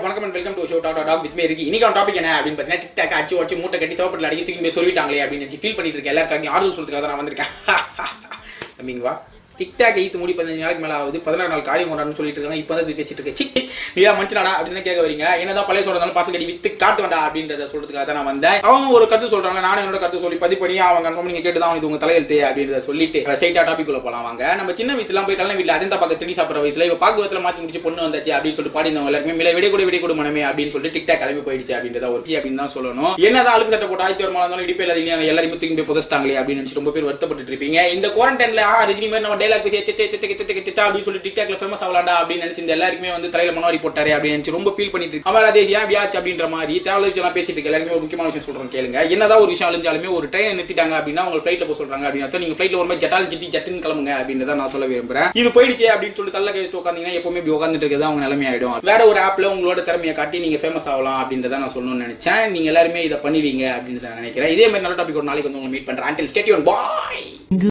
வணக்கம் and welcome to show dot talk with me இருக்கு. இன்னைக்கு டாபிக் என்ன அப்படின்னு பார்த்தீங்கன்னா டிக்டாக் அடிச்சு வச்சு மூட்டை கட்டி சவப்பட்டில் அடிக்க தூக்கி போய் சொல்லிட்டாங்களே அப்படின்னு ஃபீல் பண்ணிட்டு இருக்கேன் எல்லாருக்காக ஆறுதல் சொல்றதுக்காக நான் வந்திருக்கேன். தம்பிங்க வா. டிக்டாக் எய்த்து மூடி பதினஞ்சு நாளைக்கு மேலே ஆகுது. பதினாறு நாள் காரியம் கொண்டாடுன்னு சொல்லிட்டு இருக்காங்க. இப்போ தான் பேசிட்டு இருக்கேன். சிக். நீயா மனுஷனாடா அப்படின்னு கேட்க வரீங்க. என்னதான் பழைய சொல்றதாலும் பாசல் கட்டி வித்து காட்டு வேண்டா அப்படின்றத சொல்றதுக்காக தான் நான் வந்தேன். அவங்க ஒரு கருத்து சொல்றாங்க நானும் என்னோட கருத்து சொல்லி பதிவு பண்ணி அவங்க கன்ஃபார்ம் நீங்க கேட்டு தான் இது உங்க தலையெழுத்து அப்படின்றத சொல்லிட்டு ஸ்ட்ரைட்டா டாபிக் உள்ள போலாம் வாங்க. நம்ம சின்ன வயசுலாம் போய் கல்யாண வீட்டுல அதன் பக்கம் திடி சாப்பிட்ற வயசுல இப்ப பாக்குவத்துல மாத்தி முடிச்சு பொண்ணு வந்தாச்சு அப்படின்னு சொல்லிட்டு பாடினவங்க எல்லாருமே மில விடை கூட விடை கூட மனமே அப்படின்னு சொல்லிட்டு டிக்டாக் கிளம்பி போயிடுச்சு அப்படின்றத ஒரு அப்படின்னு தான் சொல்லணும். என்னதான் அழுக்கு சட்டை போட்டு ஆயிரத்தி வருமானம் இருந்தாலும் இடிப்பே இல்லாதீங்க எல்லாருமே தூக்கி போய் புதச்சிட்டாங்களே அப்படின்னு நினைச்சு ரொம்ப பேர் வருத்தப்பட்டு இருப்பீங்க. இந்த குவாரண்டைன்ல ஆ ரஜினி மாதிரி நம்ம டைலாக் பேசி அப்படின்னு சொல்லி டிக்டாக்ல ஃபேமஸ் ஆகலாம்டா அப்படின்னு நினைச்சு இந்த எல்லாருக்குமே வந்து தலையில மாதிரி போட்டாரு அப்படின்னு நினைச்சு ரொம்ப ஃபீல் பண்ணிட்டு இருக்கு. அமரா தேசியா வியாச்சு அப்படின்ற மாதிரி டேவலர் விஷயம் பேசிட்டு இருக்கு எல்லாருமே ஒரு முக்கியமான விஷயம் சொல்றேன் கேளுங்க. என்னதான் ஒரு விஷயம் அழிஞ்சாலுமே ஒரு ட்ரெயினை நிறுத்திட்டாங்க அப்படின்னா அவங்க ஃபிளைட்ல போக சொல்றாங்க அப்படின்னு நீங்க ஃபிளைட்ல ஒரு மாதிரி ஜட்டால் ஜிட்டி ஜட்டுன்னு கிளம்புங்க அப்படின்னு தான் நான் சொல்ல விரும்புறேன். இது போயிடுச்சு அப்படின்னு சொல்லி தள்ள கழிச்சு உட்காந்தீங்கன்னா எப்பவுமே இப்படி உட்காந்துட்டு இருக்கிறது அவங்க நிலைமை ஆயிடும். வேற ஒரு ஆப்ல உங்களோட திறமையை காட்டி நீங்க ஃபேமஸ் ஆகலாம் அப்படின்றத நான் சொல்லணும்னு நினைச்சேன். நீங்க எல்லாருமே இதை பண்ணுவீங்க அப்படின்னு நான் நினைக்கிறேன். இதே மாதிரி நல்ல டாபிக் ஒரு நாளைக்கு வந்து உங்களை மீட் பண்றேன். அண்டில் ஸ்டேடியோன் பாய்